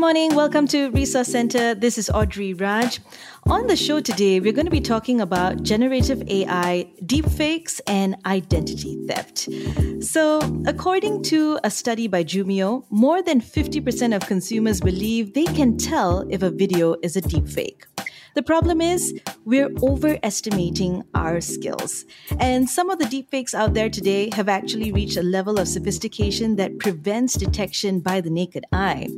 Morning. Welcome to Resource Center. This is Audrey Raj. On the show today, we're going to be talking about generative AI, deepfakes, and identity theft. So, according to a study by Jumio, more than 50% of consumers believe they can tell if a video is a deepfake. The problem is we're overestimating our skills. And some of the deepfakes out there today have actually reached a level of sophistication that prevents detection by the naked eye.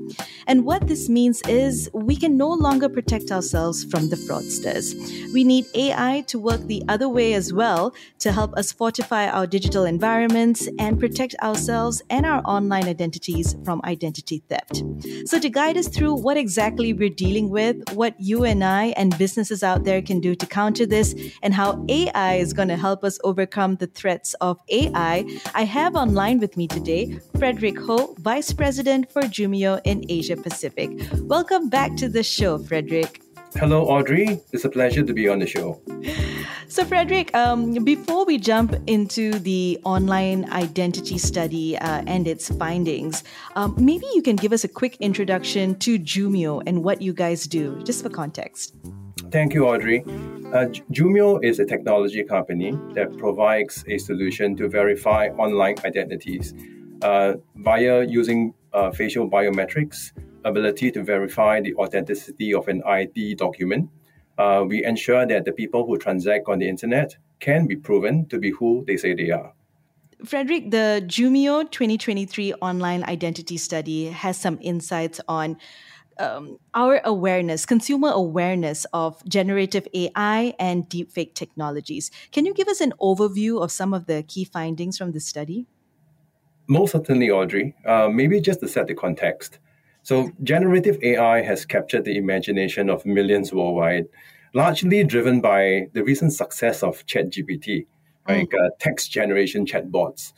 And what this means is we can no longer protect ourselves from the fraudsters. We need AI to work the other way as well to help us fortify our digital environments and protect ourselves and our online identities from identity theft. So, to guide us through what exactly we're dealing with, what you and I and businesses out there can do to counter this, and how AI is going to help us overcome the threats of AI, I have online with me today Frederic Ho, Vice President for Jumio in Asia Pacific. Welcome back to the show, Frederic. Hello, Audrey. It's a pleasure to be on the show. So, Frederic, um, before we jump into the online identity study uh, and its findings, um, maybe you can give us a quick introduction to Jumio and what you guys do, just for context. Thank you, Audrey. Uh, Jumio is a technology company that provides a solution to verify online identities uh, via using uh, facial biometrics, ability to verify the authenticity of an ID document. Uh, we ensure that the people who transact on the internet can be proven to be who they say they are. Frederic, the Jumio 2023 online identity study has some insights on um, our awareness, consumer awareness of generative AI and deepfake technologies. Can you give us an overview of some of the key findings from the study? Most certainly, Audrey. Uh, maybe just to set the context. So, generative AI has captured the imagination of millions worldwide, largely driven by the recent success of ChatGPT, like uh, text generation chatbots.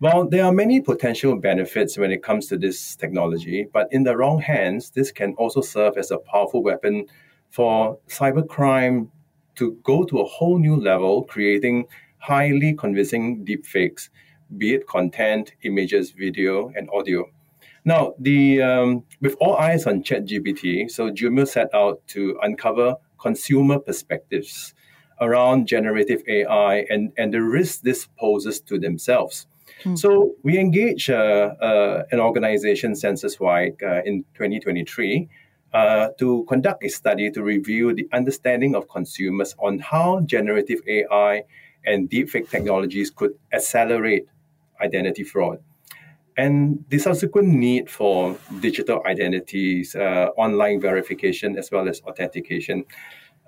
Well, there are many potential benefits when it comes to this technology, but in the wrong hands, this can also serve as a powerful weapon for cybercrime to go to a whole new level, creating highly convincing deepfakes, be it content, images, video, and audio. Now, the um, with all eyes on ChatGPT, so Jumio set out to uncover consumer perspectives around generative AI and, and the risks this poses to themselves. Hmm. So we engaged uh, uh, an organization, CensusWide, uh, in 2023 uh, to conduct a study to review the understanding of consumers on how generative AI and deepfake technologies could accelerate identity fraud. And the subsequent need for digital identities, uh, online verification, as well as authentication.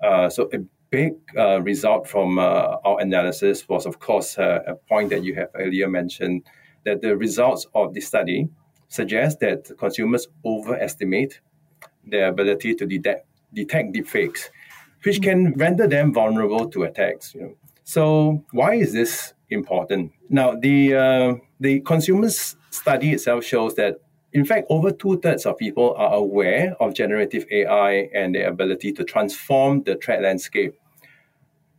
Uh, so a big uh, result from uh, our analysis was, of course, uh, a point that you have earlier mentioned that the results of the study suggest that consumers overestimate their ability to detect, detect deepfakes, which can render them vulnerable to attacks. You know. So, why is this important? Now, the uh, the consumers study itself shows that in fact, over two thirds of people are aware of generative AI and their ability to transform the threat landscape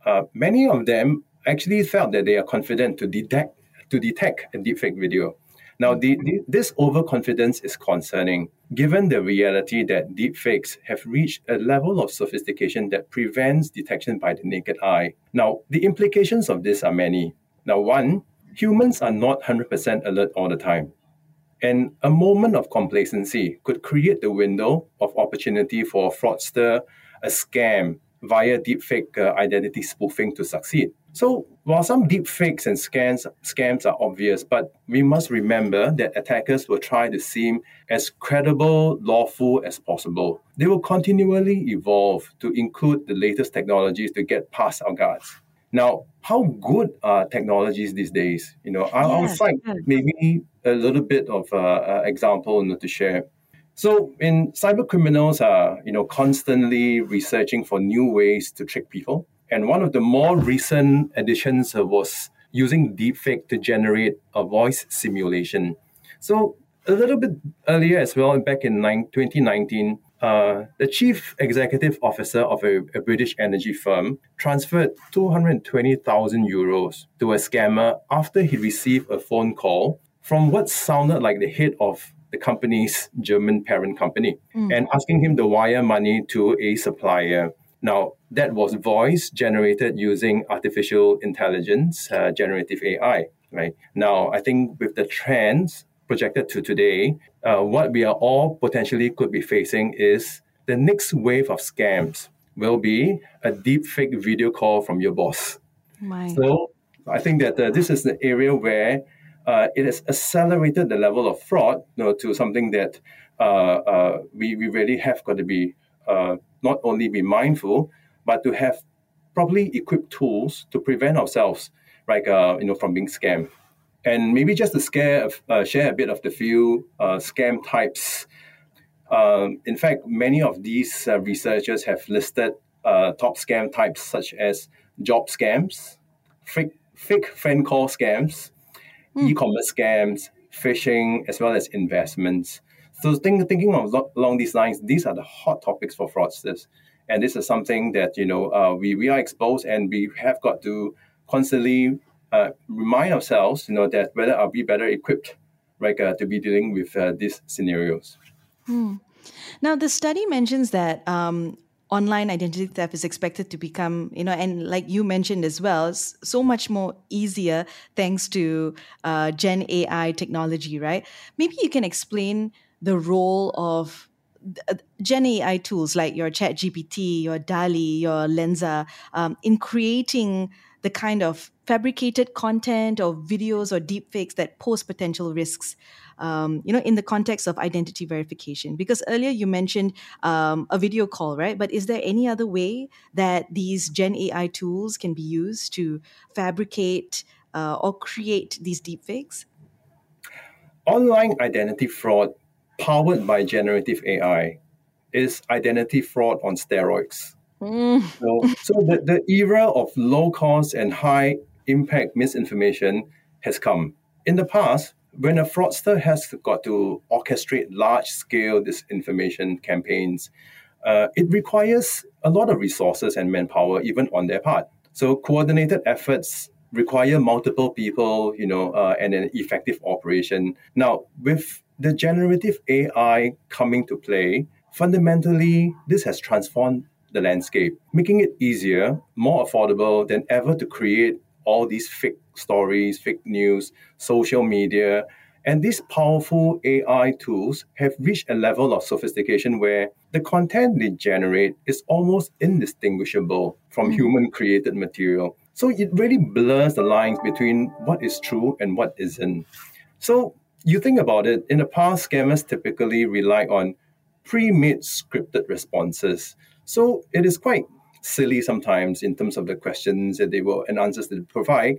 uh, many of them actually felt that they are confident to detect to detect a deepfake video. Now, the, the, this overconfidence is concerning, given the reality that deepfakes have reached a level of sophistication that prevents detection by the naked eye. Now, the implications of this are many. Now, one, humans are not 100% alert all the time. And a moment of complacency could create the window of opportunity for a fraudster, a scam, via deepfake uh, identity spoofing to succeed. So while some deepfakes and scams scams are obvious, but we must remember that attackers will try to seem as credible, lawful as possible. They will continually evolve to include the latest technologies to get past our guards. Now, how good are technologies these days? You know, I'll, I'll cite maybe a little bit of uh, uh, example to share. So, in cyber criminals are you know constantly researching for new ways to trick people, and one of the more recent additions was using deepfake to generate a voice simulation. So, a little bit earlier as well, back in 2019, uh, the chief executive officer of a, a, British energy firm transferred 220,000 euros to a scammer after he received a phone call from what sounded like the head of the company's German parent company mm. and asking him to wire money to a supplier. Now, that was voice generated using artificial intelligence, uh, generative AI, right? Now, I think with the trends projected to today, uh, what we are all potentially could be facing is the next wave of scams will be a deep fake video call from your boss. My. So I think that uh, this is the area where uh, it has accelerated the level of fraud you know, to something that uh, uh, we, we really have got to be uh, not only be mindful, but to have properly equipped tools to prevent ourselves, like you know, from being scammed. And maybe just to scare, uh, share a bit of the few uh, scam types. Um, in fact, many of these uh, researchers have listed uh, top scam types such as job scams, fake, fake friend call scams, mm. e-commerce scams, phishing, as well as investments. So think, thinking of, along these lines, these are the hot topics for fraudsters. And this is something that, you know, uh, we, we are exposed and we have got to constantly uh, remind ourselves, you know, that whether are we better equipped, right, uh, to be dealing with uh, these scenarios. Hmm. Now, the study mentions that um, online identity theft is expected to become, you know, and like you mentioned as well, so much more easier thanks to uh, Gen AI technology, right? Maybe you can explain the role of uh, Gen AI tools like your Chat GPT, your DALL-E, your Lensa um, in creating the kind of fabricated content or videos or deepfakes that pose potential risks um, you know in the context of identity verification. Because earlier you mentioned um, a video call right? But is there any other way that these gen ai tools can be used to fabricate uh, or create these deepfakes? Online identity fraud powered by generative ai is identity fraud on steroids Mm. So, so the, the era of low cost and high impact misinformation has come. In the past, when a fraudster has got to orchestrate large scale disinformation campaigns, uh, it requires a lot of resources and manpower, even on their part. So, coordinated efforts require multiple people, you know, uh, and an effective operation. Now, with the generative AI coming to play, fundamentally, this has transformed the landscape, making it easier, more affordable than ever to create all these fake stories, fake news, social media. And these powerful AI tools have reached a level of sophistication where the content they generate is almost indistinguishable from mm. human created material. So it really blurs the lines between what is true and what isn't. So you think about it, in the past, scammers typically rely on pre made scripted responses so it is quite silly sometimes in terms of the questions that they will and answers that they provide.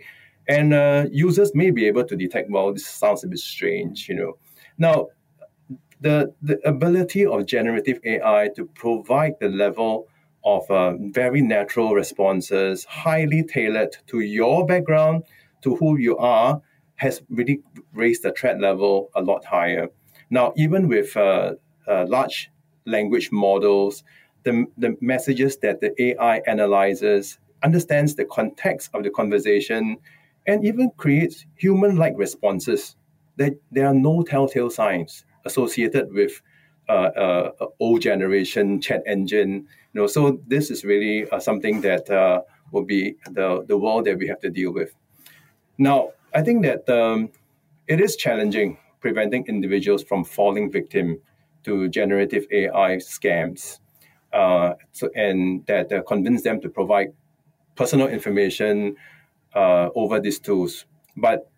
And uh, users may be able to detect, well, this sounds a bit strange, you know. Now, the, the ability of generative AI to provide the level of uh, very natural responses, highly tailored to your background, to who you are, has really raised the threat level a lot higher. Now, even with uh, uh large language models, the, the messages that the AI analyzes, understands the context of the conversation, and even creates human like responses. That there are no telltale signs associated with uh, uh, old generation chat engine. You know, so this is really uh, something that uh, will be the, the world that we have to deal with. Now, I think that um, it is challenging preventing individuals from falling victim to generative AI scams uh, so, and that uh, convince them to provide personal information uh, over these tools. But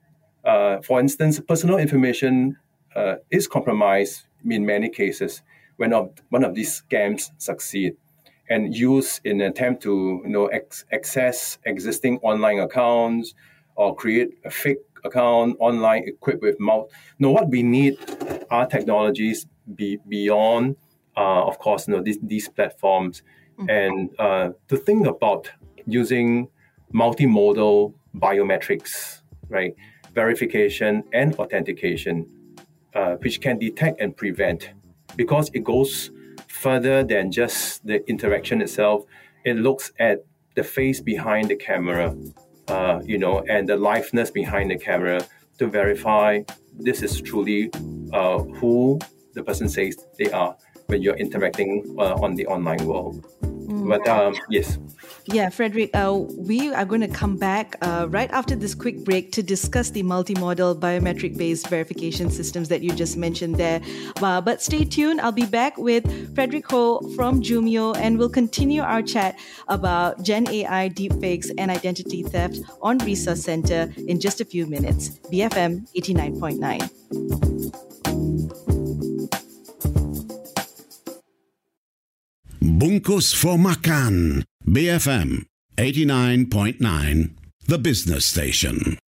uh, for instance, personal information uh, is compromised in many cases when of, one of these scams succeed and used in an attempt to you know ex- access existing online accounts or create a fake account online equipped with mouth. No, what we need are technologies be beyond uh, of course, you know, these, these platforms mm-hmm. and uh, to think about using multimodal biometrics, right? Verification and authentication, uh, which can detect and prevent because it goes further than just the interaction itself. It looks at the face behind the camera, uh, you know, and the liveness behind the camera to verify this is truly uh, who the person says they are when you're interacting uh, on the online world. Mm. But um, yes. Yeah, Frederic, uh, we are going to come back uh, right after this quick break to discuss the multimodal biometric based verification systems that you just mentioned there. Uh, but stay tuned. I'll be back with Frederic Ho from Jumio and we'll continue our chat about Gen AI deepfakes and identity theft on Resource Center in just a few minutes. BFM 89.9. Bungkus for Makan. BFM 89.9, the business station.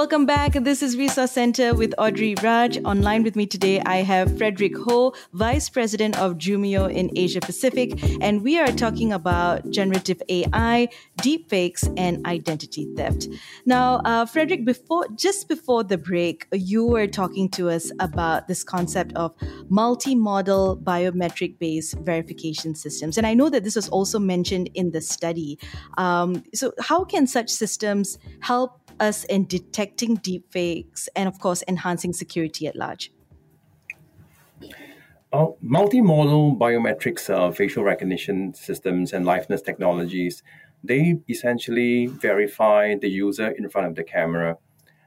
Welcome back. This is Resource Center with Audrey Raj. Online with me today, I have Frederic Ho, Vice President of Jumio in Asia Pacific, and we are talking about generative AI, deepfakes, and identity theft. Now, uh, Frederic, before just before the break, you were talking to us about this concept of multimodal biometric-based verification systems, and I know that this was also mentioned in the study. Um, so, how can such systems help us in detecting deepfakes and, of course, enhancing security at large? Uh, multimodal biometrics, uh, facial recognition systems, and liveness technologies, they essentially verify the user in front of the camera.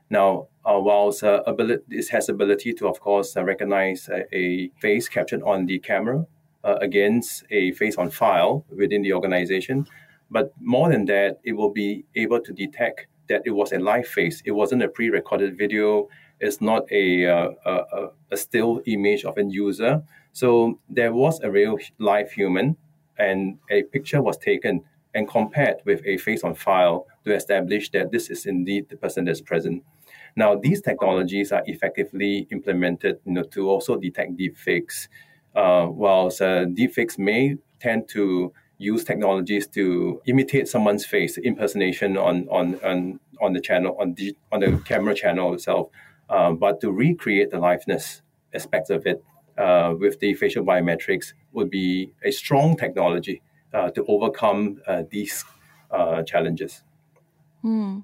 Now, uh, whilst uh, ability, this has ability to, of course, uh, recognize a, a, face captured on the camera uh, against a face on file within the organization, but more than that, it will be able to detect that it was a live face. It wasn't a pre-recorded video. It's not a, uh, a, a still image of a user. So there was a real live human, and a picture was taken and compared with a face on file to establish that this is indeed the person that's present. Now, these technologies are effectively implemented you know, to also detect deepfakes. Uh, whilst uh, deepfakes may tend to use technologies to imitate someone's face, impersonation on on on, on the channel on the on the camera channel itself, um, but to recreate the liveness aspects of it uh, with the facial biometrics would be a strong technology uh, to overcome uh, these uh, challenges. Hmm.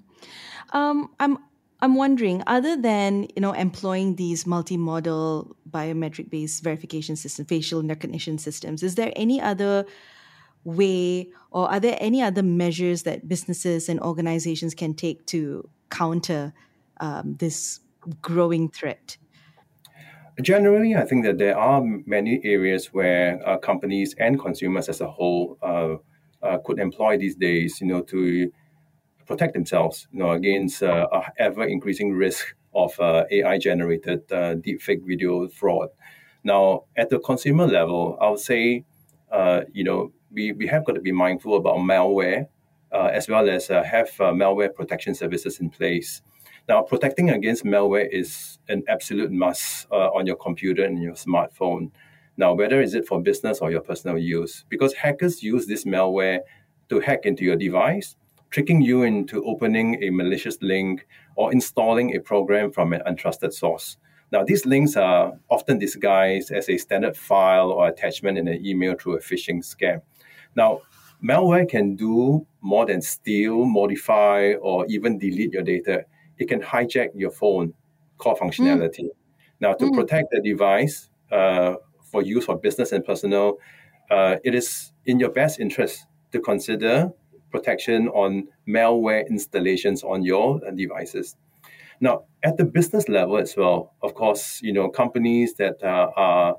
Um, I'm I'm wondering, other than you know employing these multimodal biometric-based verification systems, facial recognition systems, is there any other way, or are there any other measures that businesses and organizations can take to counter um, this growing threat? Generally, I think that there are many areas where uh, companies and consumers as a whole uh, uh, could employ these days, you know, to protect themselves, you know, against uh, a ever increasing risk of uh, AI-generated uh, deepfake video fraud. Now, at the consumer level, I would say, you know, we, we have got to be mindful about malware uh, as well as uh, have uh, malware protection services in place. Now, protecting against malware is an absolute must uh, on your computer and your smartphone. Now, whether is it for business or your personal use, because hackers use this malware to hack into your device, tricking you into opening a malicious link or installing a program from an untrusted source. Now, these links are often disguised as a standard file or attachment in an email through a phishing scam. Now, malware can do more than steal, modify, or even delete your data. It can hijack your phone core functionality. Mm. Now, to mm. protect the device uh, for use for business and personal, uh, it is in your best interest to consider protection on malware installations on your uh, devices. Now, at the business level as well, of course, you know companies that uh, are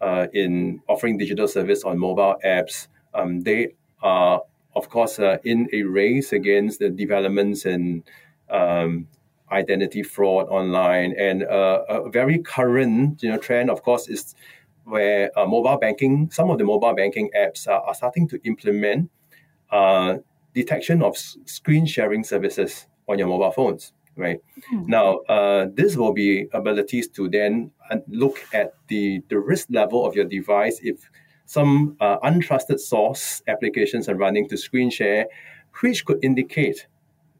uh, in offering digital service on mobile apps um, they are, of course, uh, in a race against the developments in um, identity fraud online. And uh, a very current you know, trend, of course, is where uh, mobile banking, some of the mobile banking apps are, are starting to implement uh, detection of s- screen sharing services on your mobile phones. Right mm-hmm. now, uh, this will be abilities to then uh, look at the the risk level of your device if some uh, untrusted source applications are running to screen share, which could indicate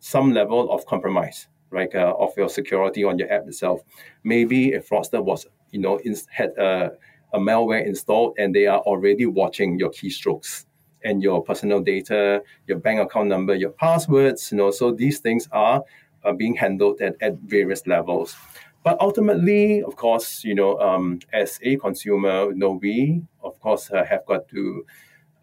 some level of compromise right, uh, of your security on your app itself. Maybe a fraudster was, you know, in, had a, a malware installed and they are already watching your keystrokes and your personal data, your bank account number, your passwords, you know, so these things are, are being handled at, at various levels. But ultimately, of course, you know, um, as a consumer, you know, we of course uh, have got to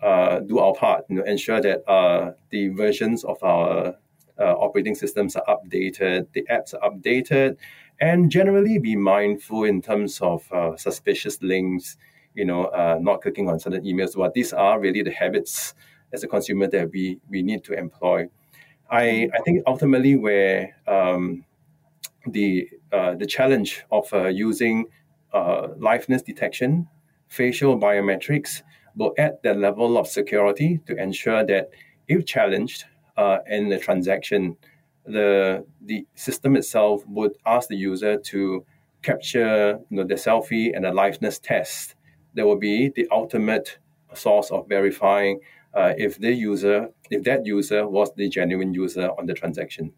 uh, do our part, you know, ensure that uh, the versions of our uh, operating systems are updated, the apps are updated, and generally be mindful in terms of uh, suspicious links, you know, uh, not clicking on certain emails. What these are really the habits as a consumer that we we need to employ. I I think ultimately where um, the uh, the challenge of uh, using uh, liveness detection, facial biometrics will add that level of security to ensure that if challenged uh, in the transaction, the the system itself would ask the user to capture you know, the selfie and a liveness test. There will be the ultimate source of verifying uh, if the user, if that user was the genuine user on the transaction.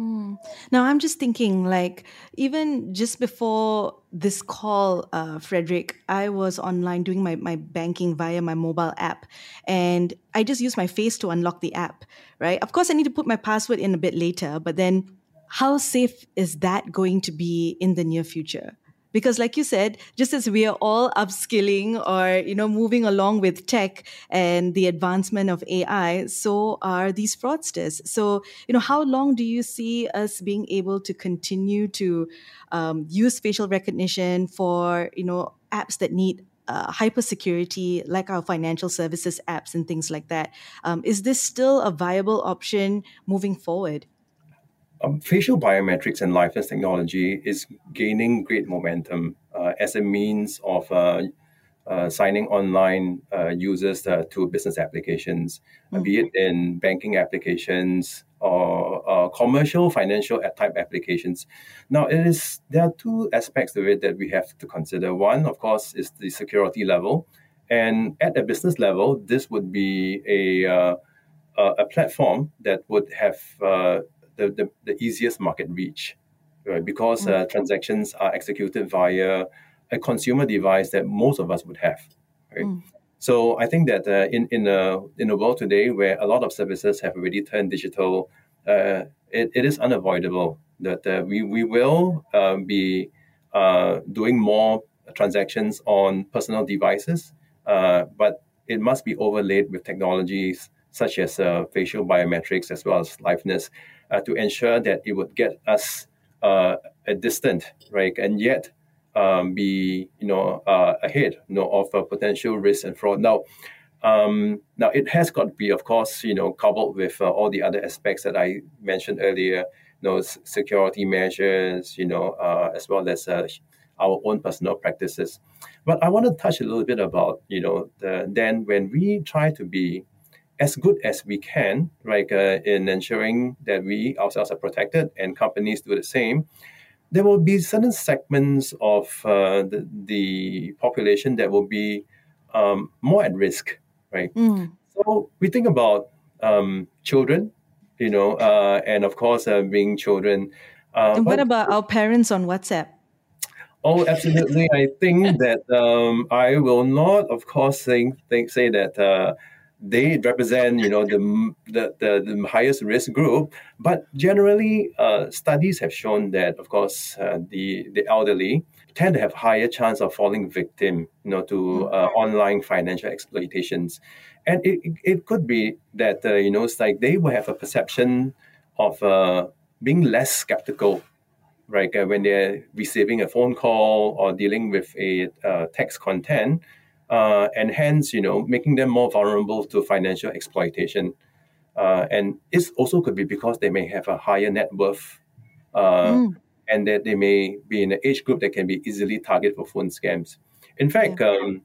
Mm. Now I'm just thinking, like, even just before this call, uh, Frederic, I was online doing my, my banking via my mobile app, and I just used my face to unlock the app, right? Of course, I need to put my password in a bit later, but then how safe is that going to be in the near future? Because like you said just as we are all upskilling or you know moving along with tech and the advancement of ai so are these fraudsters so you know how long do you see us being able to continue to um, use facial recognition for you know apps that need uh, hyper security, like our financial services apps and things like that. Um, is this still a viable option moving forward? Um, facial biometrics and liveness technology is gaining great momentum uh, as a means of uh, uh, signing online uh, users uh, to business applications, mm-hmm. be it in banking applications or uh, commercial financial type applications. Now, it is there are two aspects of it that we have to consider. One, of course, is the security level, and at a business level, this would be a a platform that would have the, the, the easiest market reach, right? Because uh, mm. transactions are executed via a consumer device that most of us would have, right? Mm. So I think that uh, in in a in a world today where a lot of services have already turned digital, uh, it, it is unavoidable that uh, we we will uh, be uh, doing more transactions on personal devices, uh, but it must be overlaid with technologies such as facial biometrics as well as liveness uh, to ensure that it would get us uh, a distant, right, and yet um, be you know uh, ahead, you know, of a potential risk and fraud. Now, um, now it has got to be, of course, you know, coupled with uh, all the other aspects that I mentioned earlier, you know, security measures, you know, uh, as well as uh, our own personal practices. But I want to touch a little bit about, you know, the, then when we try to be as good as we can, right, uh, in ensuring that we ourselves are protected and companies do the same, there will be certain segments of uh, the, the population that will be um, more at risk, right? Mm. So we think about um, children, you know, uh, and of course, uh, being children. Uh, and what about our parents on WhatsApp? Oh, absolutely. I think that um, I will not, of course, say, think, say that uh, they represent you know the, the, the, the highest risk group. But generally uh, studies have shown that of course uh, the the elderly tend to have higher chance of falling victim you know to uh, online financial exploitations. And it, it could be that uh, you know it's like they will have a perception of uh, being less skeptical right uh, when they're receiving a phone call or dealing with a text content uh, and hence, you know, making them more vulnerable to financial exploitation. Uh, and it also could be because they may have a higher net worth, uh, mm. and that they may be in an age group that can be easily targeted for phone scams. In fact, yeah. um,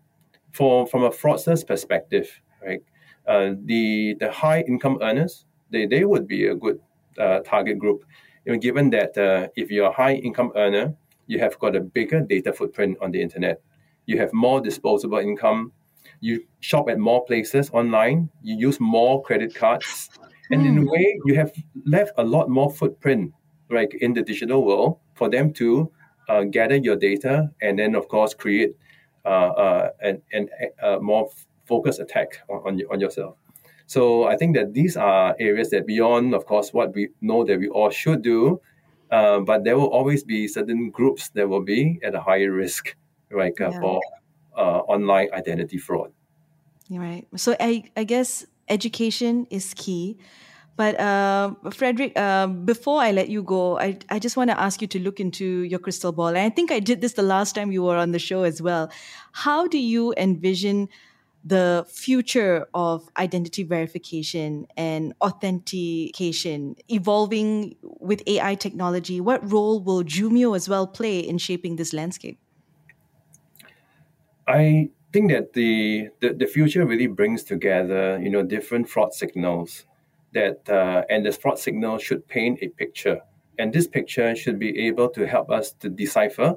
for from a fraudster's perspective, right, uh, the the high income earners they, they would be a good uh, target group. You know, given that uh, if you're a high income earner, you have got a bigger data footprint on the internet you have more disposable income, you shop at more places online, you use more credit cards, and mm. in a hmm. way, you have left a lot more footprint like in the digital world, for them to uh, gather your data and then, of course, create uh, uh, an, an, a more focused attack on, on, on yourself. So I think that these are areas that beyond, of course, what we know that we all should do, uh, but there will always be certain groups that will be at a higher risk, right, uh, for uh, online identity fraud. Right. So I, I guess education is key. But uh, Frederic, uh, before I let you go, I, I just want to ask you to look into your crystal ball. And I think I did this the last time you were on the show as well. How do you envision the future of identity verification and authentication evolving with AI technology? What role will Jumio as well play in shaping this landscape? I think that the, the, the future really brings together, you know, different fraud signals that, uh, and the fraud signal should paint a picture. And this picture should be able to help us to decipher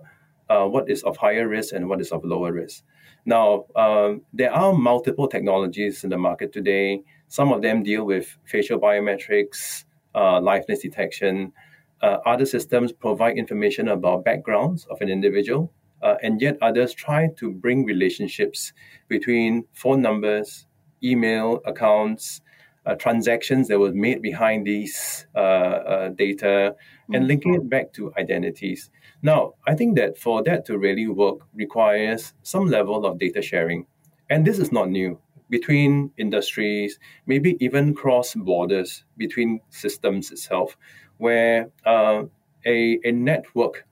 uh, what is of higher risk and what is of lower risk. Now, um, there are multiple technologies in the market today. Some of them deal with facial biometrics, uh, liveness detection. Uh, other systems provide information about backgrounds of an individual, uh, and yet others try to bring relationships between phone numbers, email accounts, uh, transactions that were made behind these uh, uh, data, and mm-hmm. linking it back to identities. Now, I think that for that to really work requires some level of data sharing. And this is not new between industries, maybe even cross borders between systems itself, where uh, a, a network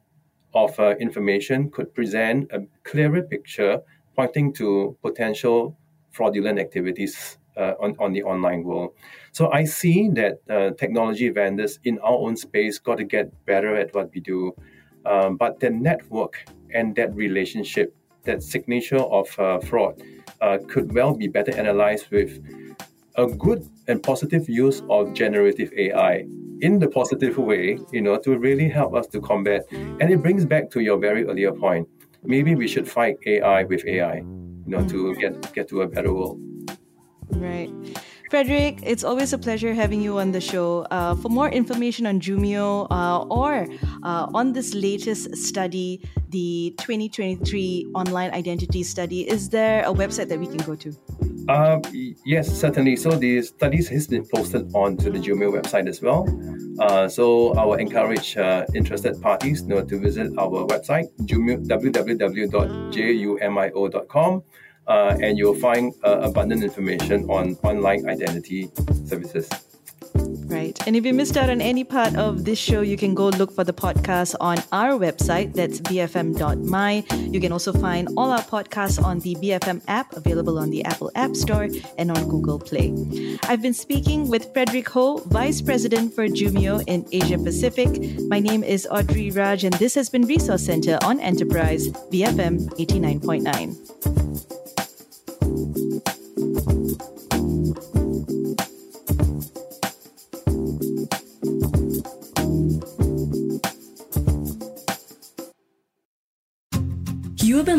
of uh, information could present a clearer picture pointing to potential fraudulent activities uh, on, on the online world. So I see that uh, technology vendors in our own space got to get better at what we do. Um, but the network and that relationship, that signature of uh, fraud, uh, could well be better analyzed with a good and positive use of generative AI in the positive way, you know, to really help us to combat. And it brings back to your very earlier point. Maybe we should fight AI with AI, you know, to get get to a better world. Right. Frederic, it's always a pleasure having you on the show. Uh, for more information on Jumio uh, or uh, on this latest study, the 2023 online identity study, is there a website that we can go to? Uh, yes, certainly. So the studies has been posted onto the Jumio website as well. Uh, so I will encourage uh, interested parties you know, to visit our website, Jumio, www.jumio.com uh, and you'll find uh, abundant information on online identity services. Right. And if you missed out on any part of this show, you can go look for the podcast on our website. That's bfm.my. You can also find all our podcasts on the BFM app, available on the Apple App Store and on Google Play. I've been speaking with Frederic Ho, Vice President for Jumio in Asia Pacific. My name is Audrey Raj, and this has been Resource Center on Enterprise, BFM 89.9.